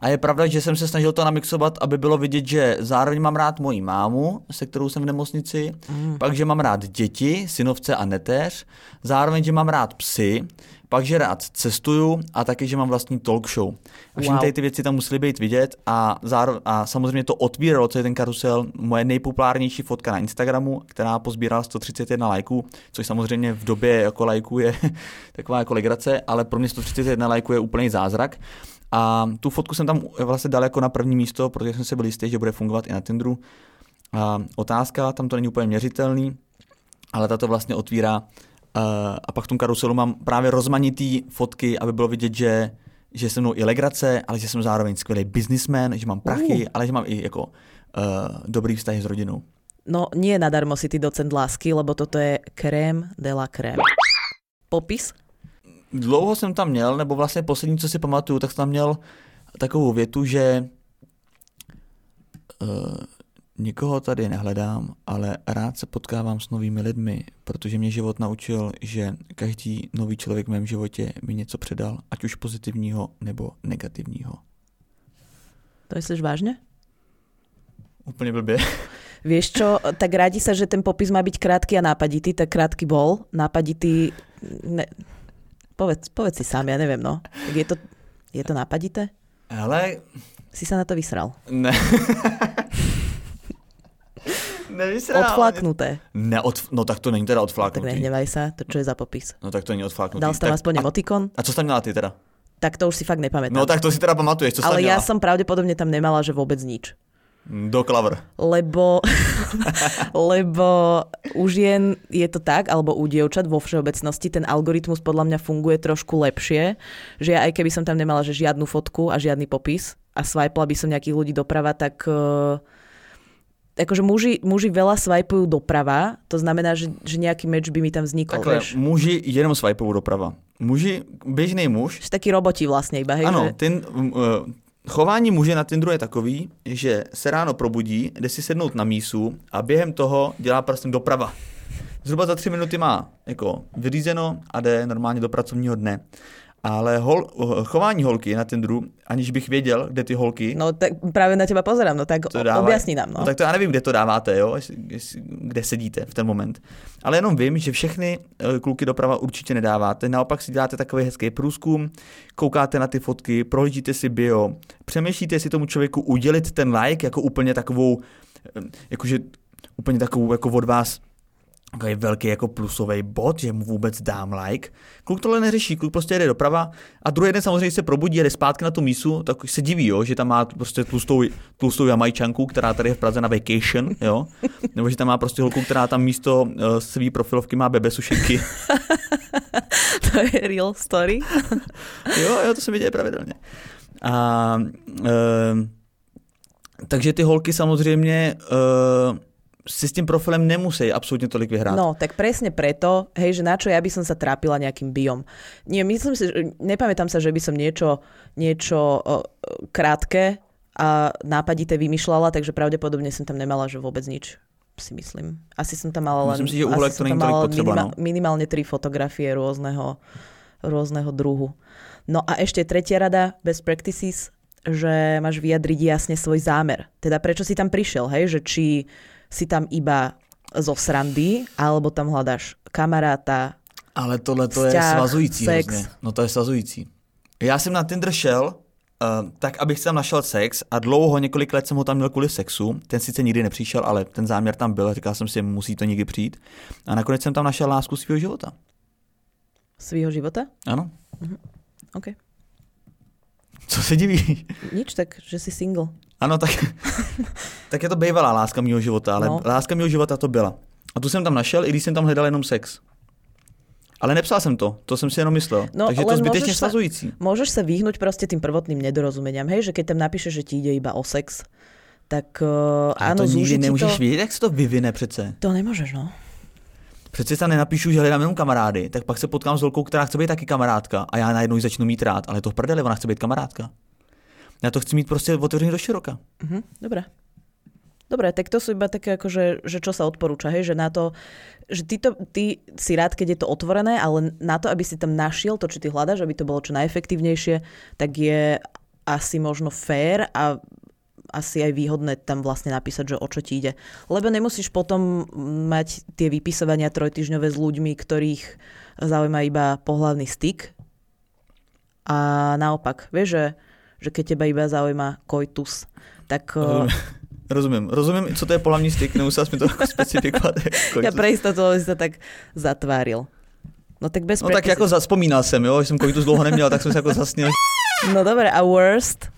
A je pravda, že jsem se snažil to namixovat, aby bylo vidět, že zároveň mám rád moji mámu, se kterou jsem v nemocnici, mm. pak, že mám rád děti, synovce a neteř, zároveň, že mám rád psy, pak, že rád cestuju a taky, že mám vlastní talk show. A všechny Wow. tady ty věci tam musely být vidět a, záro- a samozřejmě to otvíralo celý ten karusel. Moje nejpopulárnější fotka na Instagramu, která pozbírala 131 lajků, což samozřejmě v době jako lajků je taková jako legrace, ale pro mě 131 lajků je úplný zázrak. A tu fotku jsem tam vlastně dal jako na první místo, protože jsem si byl jistý, že bude fungovat i na Tinderu. A otázka, tam to není úplně měřitelný, ale tato vlastně otvírá. A pak v tom karuselu mám právě rozmanitý fotky, aby bylo vidět, že, že jsem mnou i legrace, ale že jsem zároveň skvělý businessman, že mám prachy, Uh. ale že mám i jako uh, dobrý vztahy s rodinou. No nie nadarmo si ty docent lásky, lebo toto je krém de la crème. Popis? Dlouho jsem tam měl, nebo vlastně poslední, co si pamatuju, tak jsem tam měl takovou větu, že uh, nikoho tady nehledám, ale rád se potkávám s novými lidmi, protože mě život naučil, že každý nový člověk v mém životě mi něco předal, ať už pozitivního nebo negativního. To myslíš vážne? Úplně blbě. Vieš čo, tak rádi sa, že ten popis má byť krátky a nápaditý, tak krátky bol, nápaditý... Ne, povedz, povedz si sám, ja neviem, no. Tak je to, je to nápadité? Ale Si sa na to vysral. ne. Nevysrál. Odfláknuté. Ne, od, no tak to není teda Tak odfláknutý. nehnevaj sa, to čo je za popis? No tak to není odfláknutý. Dal si tam tak, aspoň a, emotikon? a co jsi tam měla ty teda? Tak to už si fakt nepamätám. No tak to si teda pamatuješ, tam Ale ja som pravdepodobne tam nemala, že vôbec nič. Do klavr. Lebo, lebo u žien je to tak, alebo u dievčat vo všeobecnosti, ten algoritmus podľa mňa funguje trošku lepšie, že ja aj keby som tam nemala že žiadnu fotku a žiadny popis a swipela by som nejakých ľudí doprava, tak uh, akože muži, muži veľa swipujú doprava, to znamená, že, že nejaký meč by mi tam vznikol, Takhle, vieš. muži jenom swipeou doprava. Muži, běžný muž, Že takí roboti vlastne iba, hej, ano, že... ten, uh, chování muže na Tinderu je takový, že se ráno probudí, jde si sednout na mísu a během toho dělá prstem doprava. Zhruba za tři minuty má jako vyřízeno a jde normálně do pracovního dne. Ale hol, chování holky na Tinderu, aniž bych věděl, kde ty holky, No tak práve na teba pozerám, no tak to dávají. objasni nám, no. no. tak to já nevím, kde to dáváte, jo? Kde sedíte v ten moment. Ale jenom vím, že všechny eh, kluky doprava určitě nedáváte. Naopak si děláte takový hezký průzkum, koukáte na ty fotky, prohlížíte si bio, přemýšlíte, jestli tomu člověku udělit ten like jako úplně takovou, eh, jakože úplně takovou jako od vás takový velký jako plusový bod, že mu vůbec dám like. Kluk tohle neřeší, kluk prostě jede doprava a druhý den samozřejmě se probudí, jede zpátky na tu mísu, tak se diví, jo, že tam má prostě tlustou, tlustou jamajčanku, která tady je v Praze na vacation, jo, nebo že tam má prostě holku, která tam místo uh, svý profilovky má bebe sušenky. to je real story. jo, jo, to se mi děje pravidelně. A, uh, takže ty holky samozřejmě uh, si s tým profilem nemusí absolútne tolik vyhrať. No, tak presne preto, hej, že na čo ja by som sa trápila nejakým biom. Nie, myslím si, že nepamätám sa, že by som niečo, niečo o, krátke a nápadité vymýšľala, takže pravdepodobne som tam nemala, že vôbec nič si myslím. Asi som tam mala len... Myslím si, že tam tolik mala potreba, no. minimálne tri fotografie rôzneho, rôzneho druhu. No a ešte tretia rada, best practices, že máš vyjadriť jasne svoj zámer. Teda prečo si tam prišiel, hej? Že či si tam iba zo srandy, alebo tam hľadáš kamaráta. Ale tohle to je Vzťah, svazující sex. hrozně. No to je svazující. Já jsem na Tinder šel, uh, tak abych si tam našel sex a dlouho, několik let jsem ho tam měl kvůli sexu. Ten sice nikdy nepřišel, ale ten záměr tam byl. Říkal jsem si, musí to někdy přijít. A nakonec jsem tam našel lásku svého života. Svýho života? Ano. OK. Co se diví? Nič, tak, že si single. Ano, tak, tak je to bývalá láska mého života, ale No. láska mého života to byla. A tu jsem tam našel, i když jsem tam hledal jenom sex. Ale nepsal jsem to, to jsem si jenom myslel. No, Takže to zbytečně môžeš sa- svazující. Môžeš sa vyhnúť proste tým prvotným nedorozumeniam, hej, že keď tam napíšeš, že ti ide iba o sex, tak uh, Ale áno, to nikdy nemůžeš to... vědět, jak se to vyvine přece. To nemôžeš, no. Přece tam nenapíšu, že hledám jenom kamarády, tak pak se potkám s holkou, která chce být taky kamarádka a já najednou ji začnu mít rád, ale to v prdeli, ona chce být kamarádka. Já to chci mít prostě otevřený do široka. Mhm, dobre. Dobre, tak to sú iba také akože, že čo sa odporúča, hej, že na to, že ty, to, ty si rád, keď je to otvorené, ale na to, aby si tam našiel to, čo ty hľadaš, aby to bolo čo najefektívnejšie, tak je asi možno fér a asi aj výhodné tam vlastne napísať, že o čo ti ide. Lebo nemusíš potom mať tie vypisovania trojtyžňové s ľuďmi, ktorých zaujíma iba pohľavný styk, A naopak, vieš, že, že keď teba iba zaujíma koitus, tak... Rozumím. Rozumím, rozumím, co to je pohlavní styk, nemusel mi to specifikovat. Jako ja pre istotu si sa tak zatváril. No tak bez No tak jako zaspomínal jsem, jo, že jsem koitus dlouho neměl, tak jsem se jako zasnil. No dobre, a worst?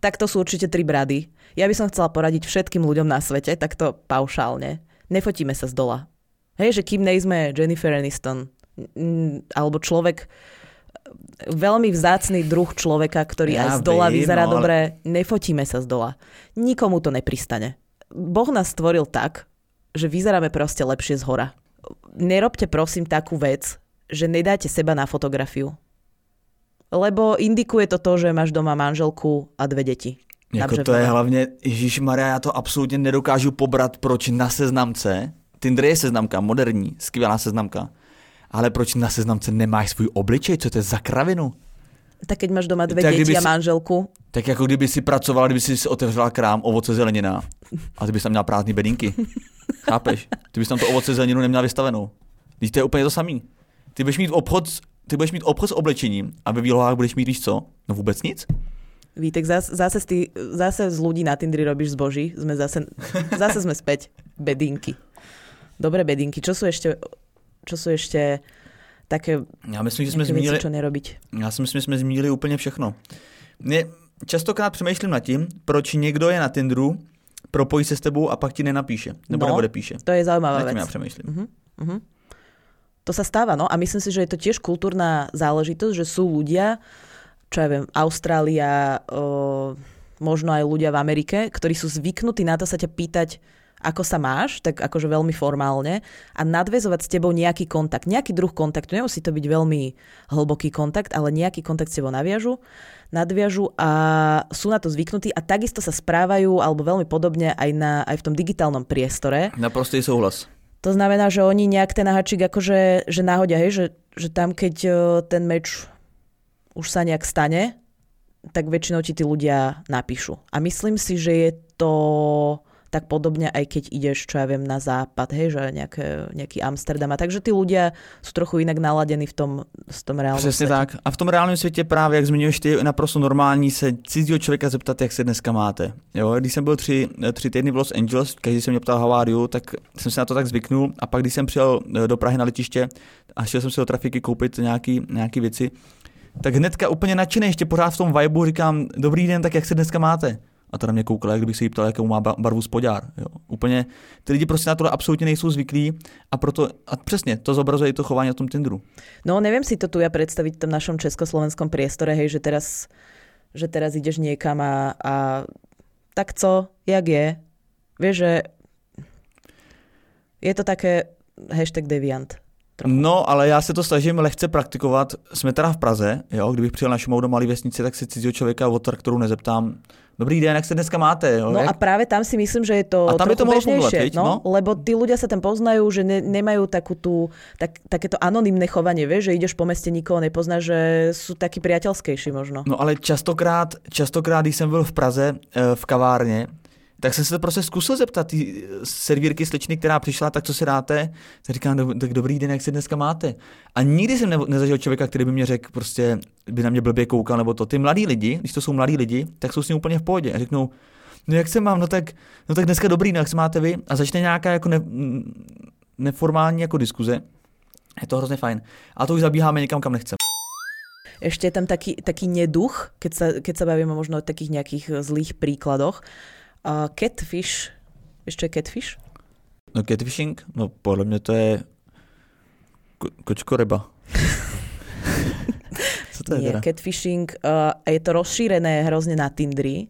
Tak to sú určite tri brady. Ja by som chcela poradiť všetkým ľuďom na svete, takto paušálne. Nefotíme sa z dola. Hej, že kým nejsme Jennifer Aniston, alebo človek veľmi vzácný druh človeka, ktorý ja aj z dola vím, vyzerá no, dobre, ale... nefotíme sa z dola. Nikomu to nepristane. Boh nás stvoril tak, že vyzeráme proste lepšie z hora. Nerobte prosím takú vec, že nedáte seba na fotografiu. Lebo indikuje to to, že máš doma manželku a dve deti. Jako to je hlavně, Ježíš Maria, já to absolutně nedokážu pobrat, proč na seznamce, Tinder je seznamka, moderní, skvělá seznamka, ale proč na seznamce nemáš svůj obličej? Co to je za kravinu? Tak keď máš doma dve tak deti a manželku. Tak jako kdyby si pracovala, kdyby si otevřela krám ovoce zelenina a ty bys tam měla prázdný bedinky. Chápeš? Ty bys tam to ovoce zeleninu neměla vystavenou. Teď to je úplně to samý. Ty budeš mít obchod, ty budeš mít obchod s oblečením a ve výlohách budeš mít víš co? No vůbec nic. Vítek, zase, zase, ty, zase z ľudí na Tindri robíš zboží. Sme zase, zase sme späť. Bedinky. Dobré bedinky. Čo sú ešte čo sú ešte také Já myslím, že jsme zmínili, věci, čo nerobiť? Já si myslím, že jsme zmínili úplně všechno. Mě častokrát přemýšlím nad tím, proč někdo je na Tinderu, propojí se s tebou a pak ti nenapíše, nebo no, neodepíše. To je zaujímavá vec. já přemýšlím. Uh-huh, uh-huh. To sa stáva, no a myslím si, že je to tiež kultúrna záležitosť, že sú ľudia, čo ja viem, Austrália, o, možno aj ľudia v Amerike, ktorí sú zvyknutí na to sa ťa pýtať, ako sa máš, tak akože veľmi formálne a nadvezovať s tebou nejaký kontakt, nejaký druh kontaktu. Nemusí to byť veľmi hlboký kontakt, ale nejaký kontakt s tebou naviažu, nadviažu a sú na to zvyknutí a takisto sa správajú alebo veľmi podobne aj, na, aj v tom digitálnom priestore. Na prostý súhlas. To znamená, že oni nejak ten hačík akože že náhodia, hej, že, že tam keď ten meč už sa nejak stane, tak väčšinou ti tí ľudia napíšu. A myslím si, že je to tak podobne aj keď ideš, čo ja viem, na západ, hej, že nejaké, nejaký Amsterdam. A takže tí ľudia sú trochu inak naladení v tom, v tom reálnom Přesně světě. tak. A v tom reálném světě právě, jak zmiňuješ ty, naprosto normální se cizího člověka zeptat, jak se dneska máte. Jo, když jsem byl tři, tři týdny v Los Angeles, každý se mě ptal, how are you, tak jsem se na to tak zvyknul. A pak, když jsem přijel do Prahy na letiště a šel jsem si do trafiky koupit nějaký, nějaký věci, tak hnedka úplně nadšený, ještě pořád v tom vibu říkám, dobrý den, tak jak se dneska máte? A to na mě koukala, jak kdybych se jí ptal, jakou má barvu spodár. Jo. Úplně, ty lidi prostě na to absolutně nejsou zvyklí a proto, a přesně, to zobrazuje i to chování na tom Tinderu. No neviem si to tu ja predstaviť v tom našom československom priestore, hej, že teraz, že teraz ideš niekam a, a tak co, jak je? Vieš, že je to také hashtag deviant. Trochu. No, ale já se to snažím lehce praktikovat. Jsme teda v Praze, jo, kdybych přijel na Šumou do malé vesnice, tak se cizího člověka o kterou nezeptám, Dobrý den, jak sa dneska máte? Jo? No jak... a práve tam si myslím, že je to a tam je to bežnejšie, no, no? lebo tí ľudia sa tam poznajú, že ne, nemajú takú tú, tak, takéto anonymné chovanie, vieš, že ideš po meste, nikoho nepoznáš, že sú takí priateľskejší možno. No ale častokrát, častokrát, když jsem byl v Praze eh, v kavárně, tak jsem se to prostě zkusil zeptat ty servírky slečny, která přišla, tak co si dáte? Tak říkám, tak dobrý den, jak se dneska máte? A nikdy jsem ne, nezažil člověka, který by mě řekl, prostě by na mě blbě koukal, nebo to. Ty mladí lidi, když to jsou mladí lidi, tak jsou s ním úplně v pohodě. A řeknou, no jak se mám, no tak, no tak dneska dobrý, no jak se máte vy? A začne nějaká jako ne, neformální jako diskuze. Je to hrozně fajn. A to už zabíháme někam, kam nechcem. Ešte je tam taký, taký neduch, keď sa, keď sa bavíme možno o takých nejakých zlých príkladoch, Catfish. Ještě catfish? No catfishing? No podle mě to je ko- kočkoryba. Co to je Nie, teda? catfishing uh, je to rozšírené hrozne na Tindri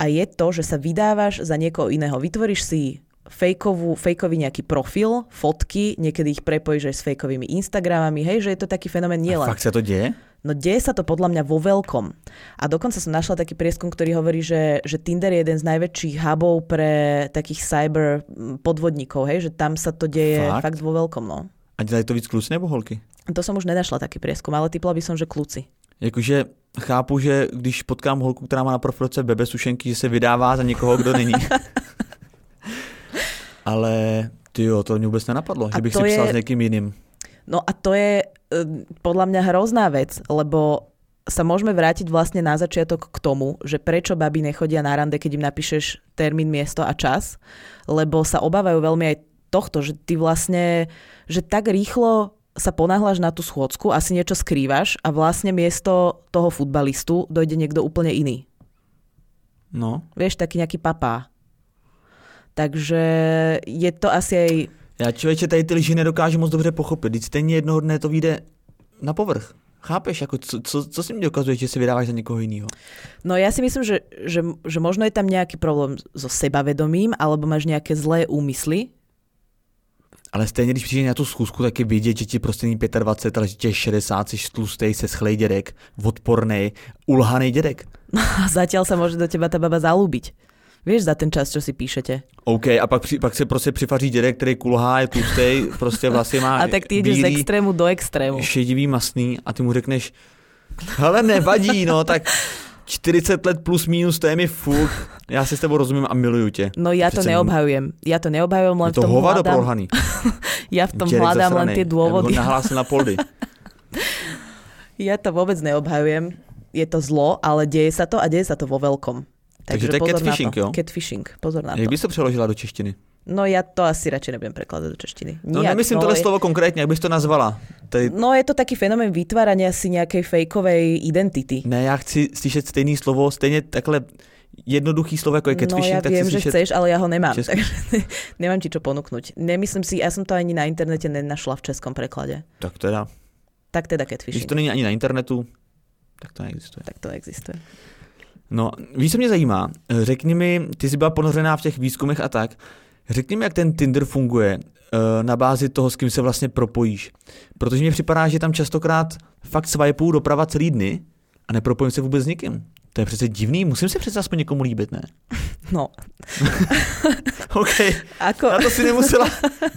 a je to, že sa vydávaš za niekoho iného. Vytvoríš si fejkovú, fejkový nejaký profil, fotky, niekedy ich prepojíš aj s fejkovými Instagramami, hej, že je to taký fenomén nielen. A fakt sa to deje? No deje sa to podľa mňa vo veľkom. A dokonca som našla taký prieskum, ktorý hovorí, že, že Tinder je jeden z najväčších hubov pre takých cyber podvodníkov, hej? že tam sa to deje fakt, fakt vo veľkom. No. A dělají to víc kluci nebo holky? To som už nenašla taký prieskum, ale typla by som, že kluci. Jakože chápu, že když potkám holku, která má na profilce bebe sušenky, že se vydává za někoho, kdo není. ale ty jo, to mě vůbec nenapadlo, že bych si psal je... s někým jiným. No a to je e, podľa mňa hrozná vec, lebo sa môžeme vrátiť vlastne na začiatok k tomu, že prečo baby nechodia na rande, keď im napíšeš termín, miesto a čas, lebo sa obávajú veľmi aj tohto, že ty vlastne, že tak rýchlo sa ponáhľaš na tú schôdzku, asi niečo skrývaš a vlastne miesto toho futbalistu dojde niekto úplne iný. No. Vieš, taký nejaký papá. Takže je to asi aj... Já člověče tady ty lži nedokážu moc dobře pochopit. Teď stejně jednoho dne to vyjde na povrch. Chápeš, ako, co, co, co si mi dokazuje, že si vydávaš za niekoho iného? No ja si myslím, že, že, že možno je tam nejaký problém so sebavedomím, alebo máš nejaké zlé úmysly. Ale stejně, když přijdeš na tu schůzku, tak je vidět, že ti prostě není 25, ale že ti je 60, jsi tlustej, se schlej dědek, odpornej, ulhaný dědek. Zatiaľ sa môže do teba tá baba zalúbiť. Vieš, za ten čas, čo si píšete. OK, a pak, pak se prostě přifaří dědek, který kulhá, je tlustej, prostě vlastně má A tak ty ideš z extrému do extrému. šedivý, masný a ty mu řekneš, hele nevadí, no tak 40 let plus minus, to je mi fuk. Já si s tebou rozumím a miluju tě. No ja to Přece neobhajujem. Ja to neobhajujem, len Je v to tom hovado hľadám, prolhaný. ja v tom Dědek hľadám len tie dôvody. Ja nahlásil na poldy. Ja to vôbec neobhajujem. Je to zlo, ale deje sa to a deje sa to vo veľkom. Takže to je catfishing, jo? Catfishing, pozor na Jak to. bys to přeložila do češtiny? No ja to asi radšej nebudem prekladať do češtiny. No Nijak, nemyslím no, tohle je- slovo konkrétně, jak bys to nazvala? Tady, No je to taký fenomén vytvárania si nejakej fejkovej identity. ne, já chci slyšet stejný slovo, stejně takhle jednoduchý slovo, jako je No catfishing, ja tak viem, že slyšet... chceš, ale ja ho nemám, Česky. takže nemám ti čo ponúknuť. Nemyslím si, ja som to ani na internete nenašla v českom preklade. Tak teda, Tak teda když catfishing. to není ani na internetu, tak to neexistuje. Tak to existuje. No, víš, co mě zajímá? Řekni mi, ty jsi byla ponořená v těch výzkumech a tak, řekni mi, jak ten Tinder funguje eh, na bázi toho, s kým se vlastně propojíš. Protože mně připadá, že tam častokrát fakt swipuju doprava celý dny a nepropojím se vůbec s nikým. To je přece divný, musím se přece aspoň někomu líbit, ne? No, OK, ako, na to si nemusela,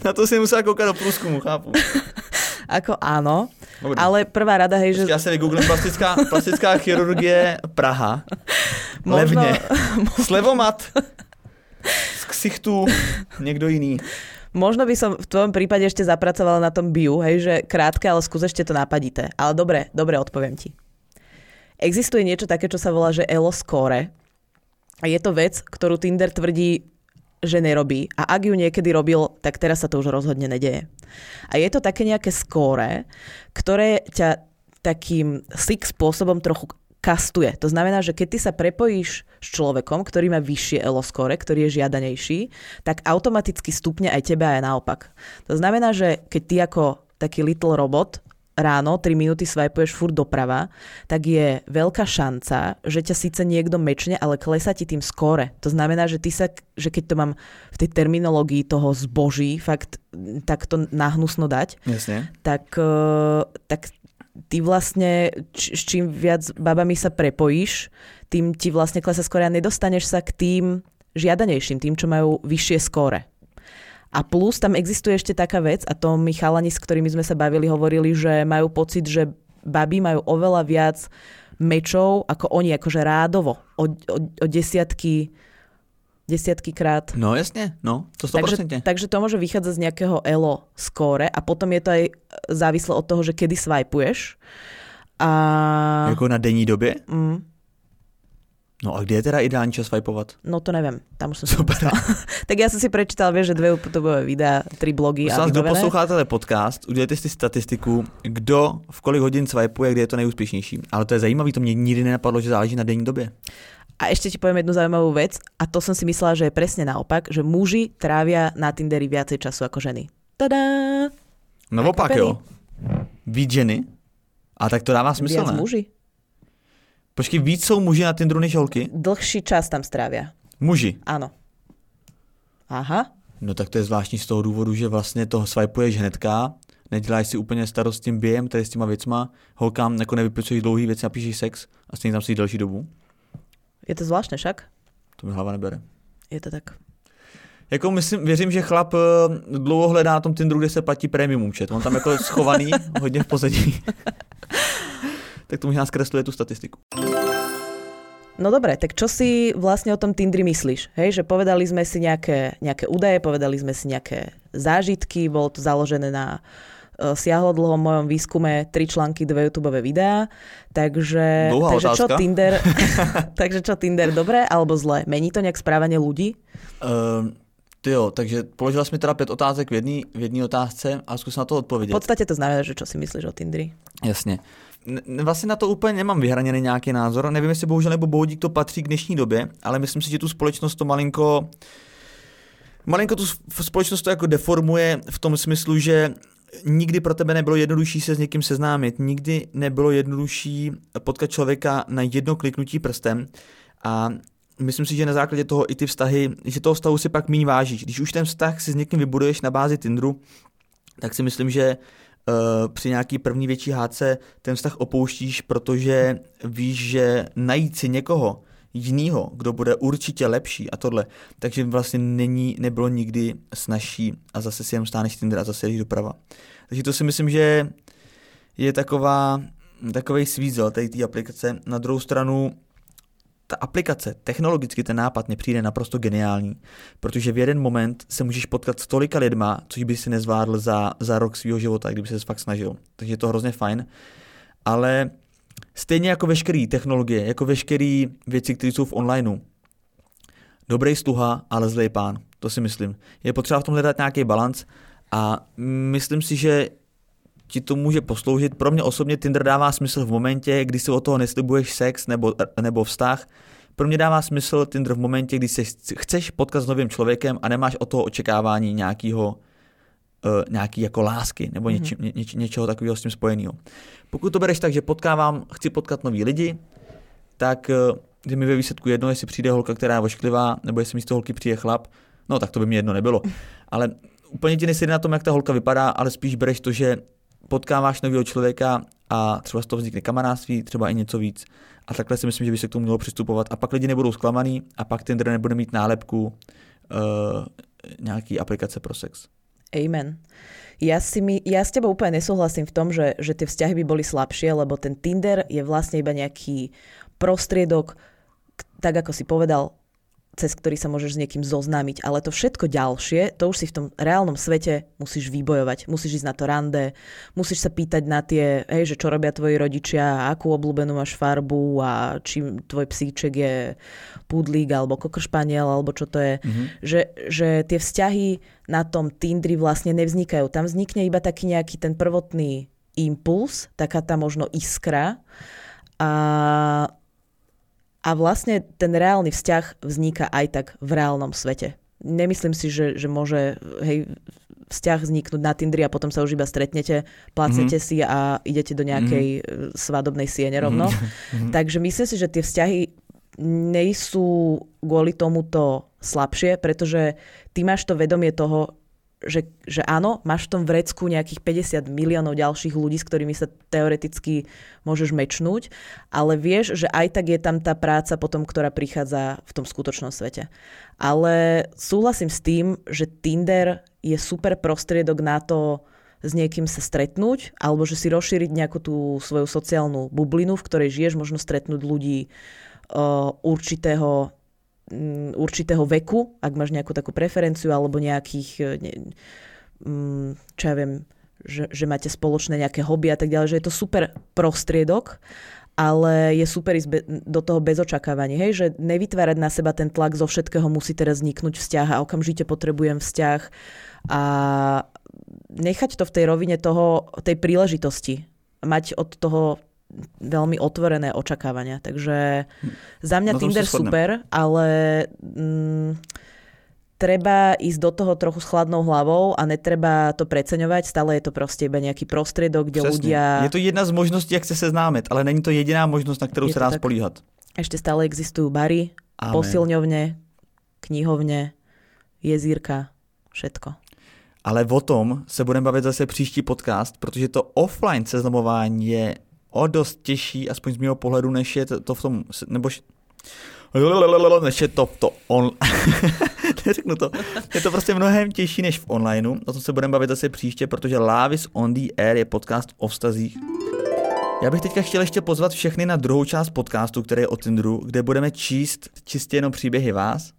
na to si nemusela koukat do průzkumu, chápu. ako áno, Dobrý. ale prvá rada, hej, že já se vygooglím plastická, plastická chirurgie Praha. možno, Levně. Slevomat. Z ksichtu někdo jiný. možno by som v tvojom prípade ešte zapracovala na tom biu, hej, že krátke, ale skús ešte to napadité. Ale dobre, dobre, odpoviem ti. Existuje niečo také, čo sa volá, že Elo Score. A je to vec, ktorú Tinder tvrdí, že nerobí. A ak ju niekedy robil, tak teraz sa to už rozhodne nedeje. A je to také nejaké skóre, ktoré ťa takým sick spôsobom trochu kastuje. To znamená, že keď ty sa prepojíš s človekom, ktorý má vyššie elo score, ktorý je žiadanejší, tak automaticky stupne aj teba aj naopak. To znamená, že keď ty ako taký little robot ráno 3 minúty swipuješ furt doprava, tak je veľká šanca, že ťa síce niekto mečne, ale klesa ti tým skóre. To znamená, že ty sa, že keď to mám v tej terminológii toho zboží fakt takto nahnusno dať, Jasně. tak, eh, tak ty vlastne, č- s čím viac babami sa prepojíš, tým ti vlastne klesa skóre a nedostaneš sa k tým žiadanejším, tým, čo majú vyššie skóre. A plus tam existuje ešte taká vec, a to my chalani, s ktorými sme sa bavili, hovorili, že majú pocit, že baby majú oveľa viac mečov ako oni, akože rádovo, o, o, o desiatky, desiatky krát. No jasně, no, to 100%. Takže, takže to môže vychádzať z nejakého elo skóre a potom je to aj závislo od toho, že kedy swipuješ. A... Jako na denní době? Mm, No a kde je teda ideální čas swipeovat? no to neviem, tam už som Super. tak ja som si prečítala, vieš, že dve YouTubeové videá, tri blogy Prosím a vás, kdo poslouchá tenhle podcast, udělejte si statistiku, kdo v kolik hodin swipuje, kde je to nejúspěšnější. Ale to je zajímavé, to mě nikdy nenapadlo, že záleží na denní době. A ešte ti poviem jednu zaujímavú vec a to som si myslela, že je presne naopak, že muži trávia na Tinderi viacej času ako ženy. Tada! Naopak, Pekný. jo. Víc ženy? A tak to dává smysl, Viac ne? muži. Počkej, víc jsou muži na Tinderu než holky? Dlhší čas tam strávia. Muži. Áno. Aha. No tak to je zvláštní z toho důvodu, že vlastně toho swipuješ hnedka, neděláš si úplně starost s tím během, tady s těma věcma, holkám jako nevypisuješ dlouhý věci, napíšeš sex a stejně tam si delší dobu. Je to zvláštne však? To mi hlava nebere. Je to tak. Jako myslím, věřím, že chlap eh, dlouho hledá na tom Tinderu, kde se platí premium účet. On tam jako schovaný, hodně v pozadí. tak to možná zkresluje tu statistiku. No dobre, tak čo si vlastne o tom Tindri myslíš? Hej, že povedali sme si nejaké, nejaké údaje, povedali sme si nejaké zážitky, bolo to založené na siahlo dlho v mojom výskume tri články, dve YouTube videá, takže, Dlhá takže čo. Tinder, takže čo Tinder, dobre alebo zle? Mení to nejak správanie ľudí? Uh, ty jo, takže položila jsi mi teda pět otázek v jedné v jedný otázce a zkus na to V odpovědět. podstate to znamená, že čo si myslíš o Tinderi? Jasně. Vlastně na to úplně nemám vyhraněný nějaký názor. Nevím, jestli bohužel nebo bohudík to patří k dnešní době, ale myslím si, že tu společnost to malinko malinko tu společnost to jako deformuje v tom smyslu, že nikdy pro tebe nebylo jednodušší se s někým seznámit, nikdy nebylo jednodušší potkat člověka na jedno kliknutí prstem a myslím si, že na základě toho i ty vztahy, že toho vztahu si pak méně vážíš. Když už ten vztah si s někým vybuduješ na bázi Tinderu, tak si myslím, že uh, při nějaký první větší hádce ten vztah opouštíš, protože víš, že najít si někoho jinýho, kdo bude určitě lepší a tohle, takže vlastně není, nebylo nikdy snažší a zase si jen stáneš Tinder a zase jdeš doprava. Takže to si myslím, že je taková, takový svízel tady té aplikace. Na druhou stranu ta aplikace, technologicky ten nápad mi přijde naprosto geniální, protože v jeden moment se můžeš potkat s tolika lidma, což by si nezvládl za, za rok svého života, kdyby se fakt snažil. Takže je to hrozně fajn. Ale stejně jako veškeré technologie, jako veškeré věci, které jsou v onlineu, dobrý sluha, ale zlej pán. To si myslím. Je potřeba v tom hledat nějaký balans a myslím si, že ti to může posloužit. Pro mě osobně Tinder dává smysl v momentě, kdy si od toho neslibuješ sex nebo, nebo vztah. Pro mě dává smysl Tinder v momentě, kdy se chceš potkat s novým člověkem a nemáš od toho očekávání nějakého uh, nějaký jako lásky nebo něči, ně, něč, něčeho takového s tím spojeného. Pokud to bereš tak, že potkávám, chci potkat nový lidi, tak uh, je mi ve výsledku jedno, jestli přijde holka, která je vošklivá, nebo jestli místo holky přijde chlap, no tak to by mi jedno nebylo. Ale úplně ti nesedí na tom, jak ta holka vypadá, ale spíš bereš to, že potkáváš nového člověka a třeba z toho vznikne kamarádství, třeba i něco víc. A takhle si myslím, že by se k tomu mělo přistupovat. A pak lidi nebudou zklamaný a pak Tinder nebude mít nálepku uh, nějaký aplikace pro sex. Amen. Ja, si mi, ja s tebou úplne nesúhlasím v tom, že, že tie vzťahy by boli slabšie, lebo ten Tinder je vlastne iba nejaký prostriedok, tak ako si povedal, cez ktorý sa môžeš s niekým zoznámiť, ale to všetko ďalšie, to už si v tom reálnom svete musíš vybojovať. Musíš ísť na to rande, musíš sa pýtať na tie, hej, že čo robia tvoji rodičia, akú obľúbenú máš farbu a či tvoj psíček je pudlík alebo kokršpaniel alebo čo to je. Mm-hmm. Že, že tie vzťahy na tom Tindri vlastne nevznikajú. Tam vznikne iba taký nejaký ten prvotný impuls, taká tá možno iskra a a vlastne ten reálny vzťah vzniká aj tak v reálnom svete. Nemyslím si, že, že môže hej, vzťah vzniknúť na Tindri a potom sa už iba stretnete, placnete mm-hmm. si a idete do nejakej mm-hmm. svadobnej siene rovno. Mm-hmm. Takže myslím si, že tie vzťahy nejsú kvôli tomuto slabšie, pretože ty máš to vedomie toho, že, že áno, máš v tom vrecku nejakých 50 miliónov ďalších ľudí, s ktorými sa teoreticky môžeš mečnúť, ale vieš, že aj tak je tam tá práca potom, ktorá prichádza v tom skutočnom svete. Ale súhlasím s tým, že Tinder je super prostriedok na to s niekým sa stretnúť, alebo že si rozšíriť nejakú tú svoju sociálnu bublinu, v ktorej žiješ, možno stretnúť ľudí uh, určitého určitého veku, ak máš nejakú takú preferenciu alebo nejakých, ne, čo ja viem, že, že máte spoločné nejaké hobby a tak ďalej, že je to super prostriedok, ale je super ísť be, do toho bez očakávaní, hej, že nevytvárať na seba ten tlak zo všetkého musí teraz vzniknúť vzťah a okamžite potrebujem vzťah a nechať to v tej rovine toho, tej príležitosti. Mať od toho veľmi otvorené očakávania. Takže za mňa no Tinder super, ale mm, treba ísť do toho trochu s chladnou hlavou a netreba to preceňovať. Stále je to proste iba nejaký prostriedok, kde Přesně. ľudia... Je to jedna z možností, jak se seznámit, ale není to jediná možnost, na kterou Je se to dá tak. spolíhat. Ešte stále existujú bary, Amen. posilňovne, knihovne, jezírka, všetko. Ale o tom se budeme bavit zase příští podcast, protože to offline seznamování je o dost těžší, aspoň z mého pohledu, než je to, v tom, nebo než je to to on... Neřeknu to. Je to prostě mnohem těžší než v onlineu. O tom se budeme bavit zase příště, protože Lavis on the Air je podcast o vztazích. Já bych teďka chtěl ještě pozvat všechny na druhou část podcastu, který je o Tinderu, kde budeme číst čistě jenom příběhy vás,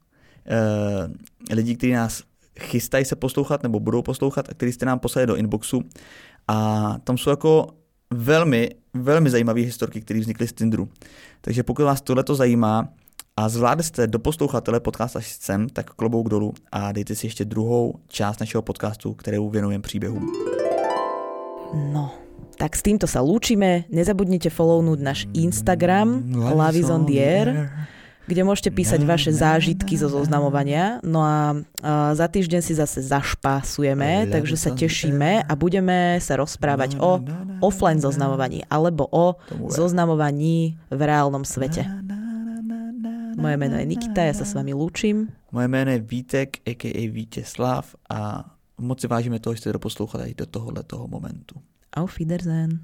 eh, lidí, kteří nás chystají se poslouchat nebo budou poslouchat a který jste nám poslali do inboxu. A tam jsou jako velmi, velmi zajímavé historky, které vznikly z Tinderu. Takže pokud vás tohle to zajímá a zvládli jste doposlouchat tenhle podcast až sem, tak klobouk dolů a dejte si ještě druhou část našeho podcastu, kterou věnujeme příběhům. No, tak s týmto sa lúčime. Nezabudnite follownúť náš Instagram Love kde môžete písať vaše zážitky zo zoznamovania. No a, za týždeň si zase zašpásujeme, takže sa tešíme a budeme sa rozprávať o offline zoznamovaní alebo o zoznamovaní v reálnom svete. Moje meno je Nikita, ja sa s vami lúčim. Moje jméno je Vítek, a.k.a. Vítězslav a moc si vážíme toho, že jste doposlouchali do tohohle toho momentu. Auf Wiedersehen.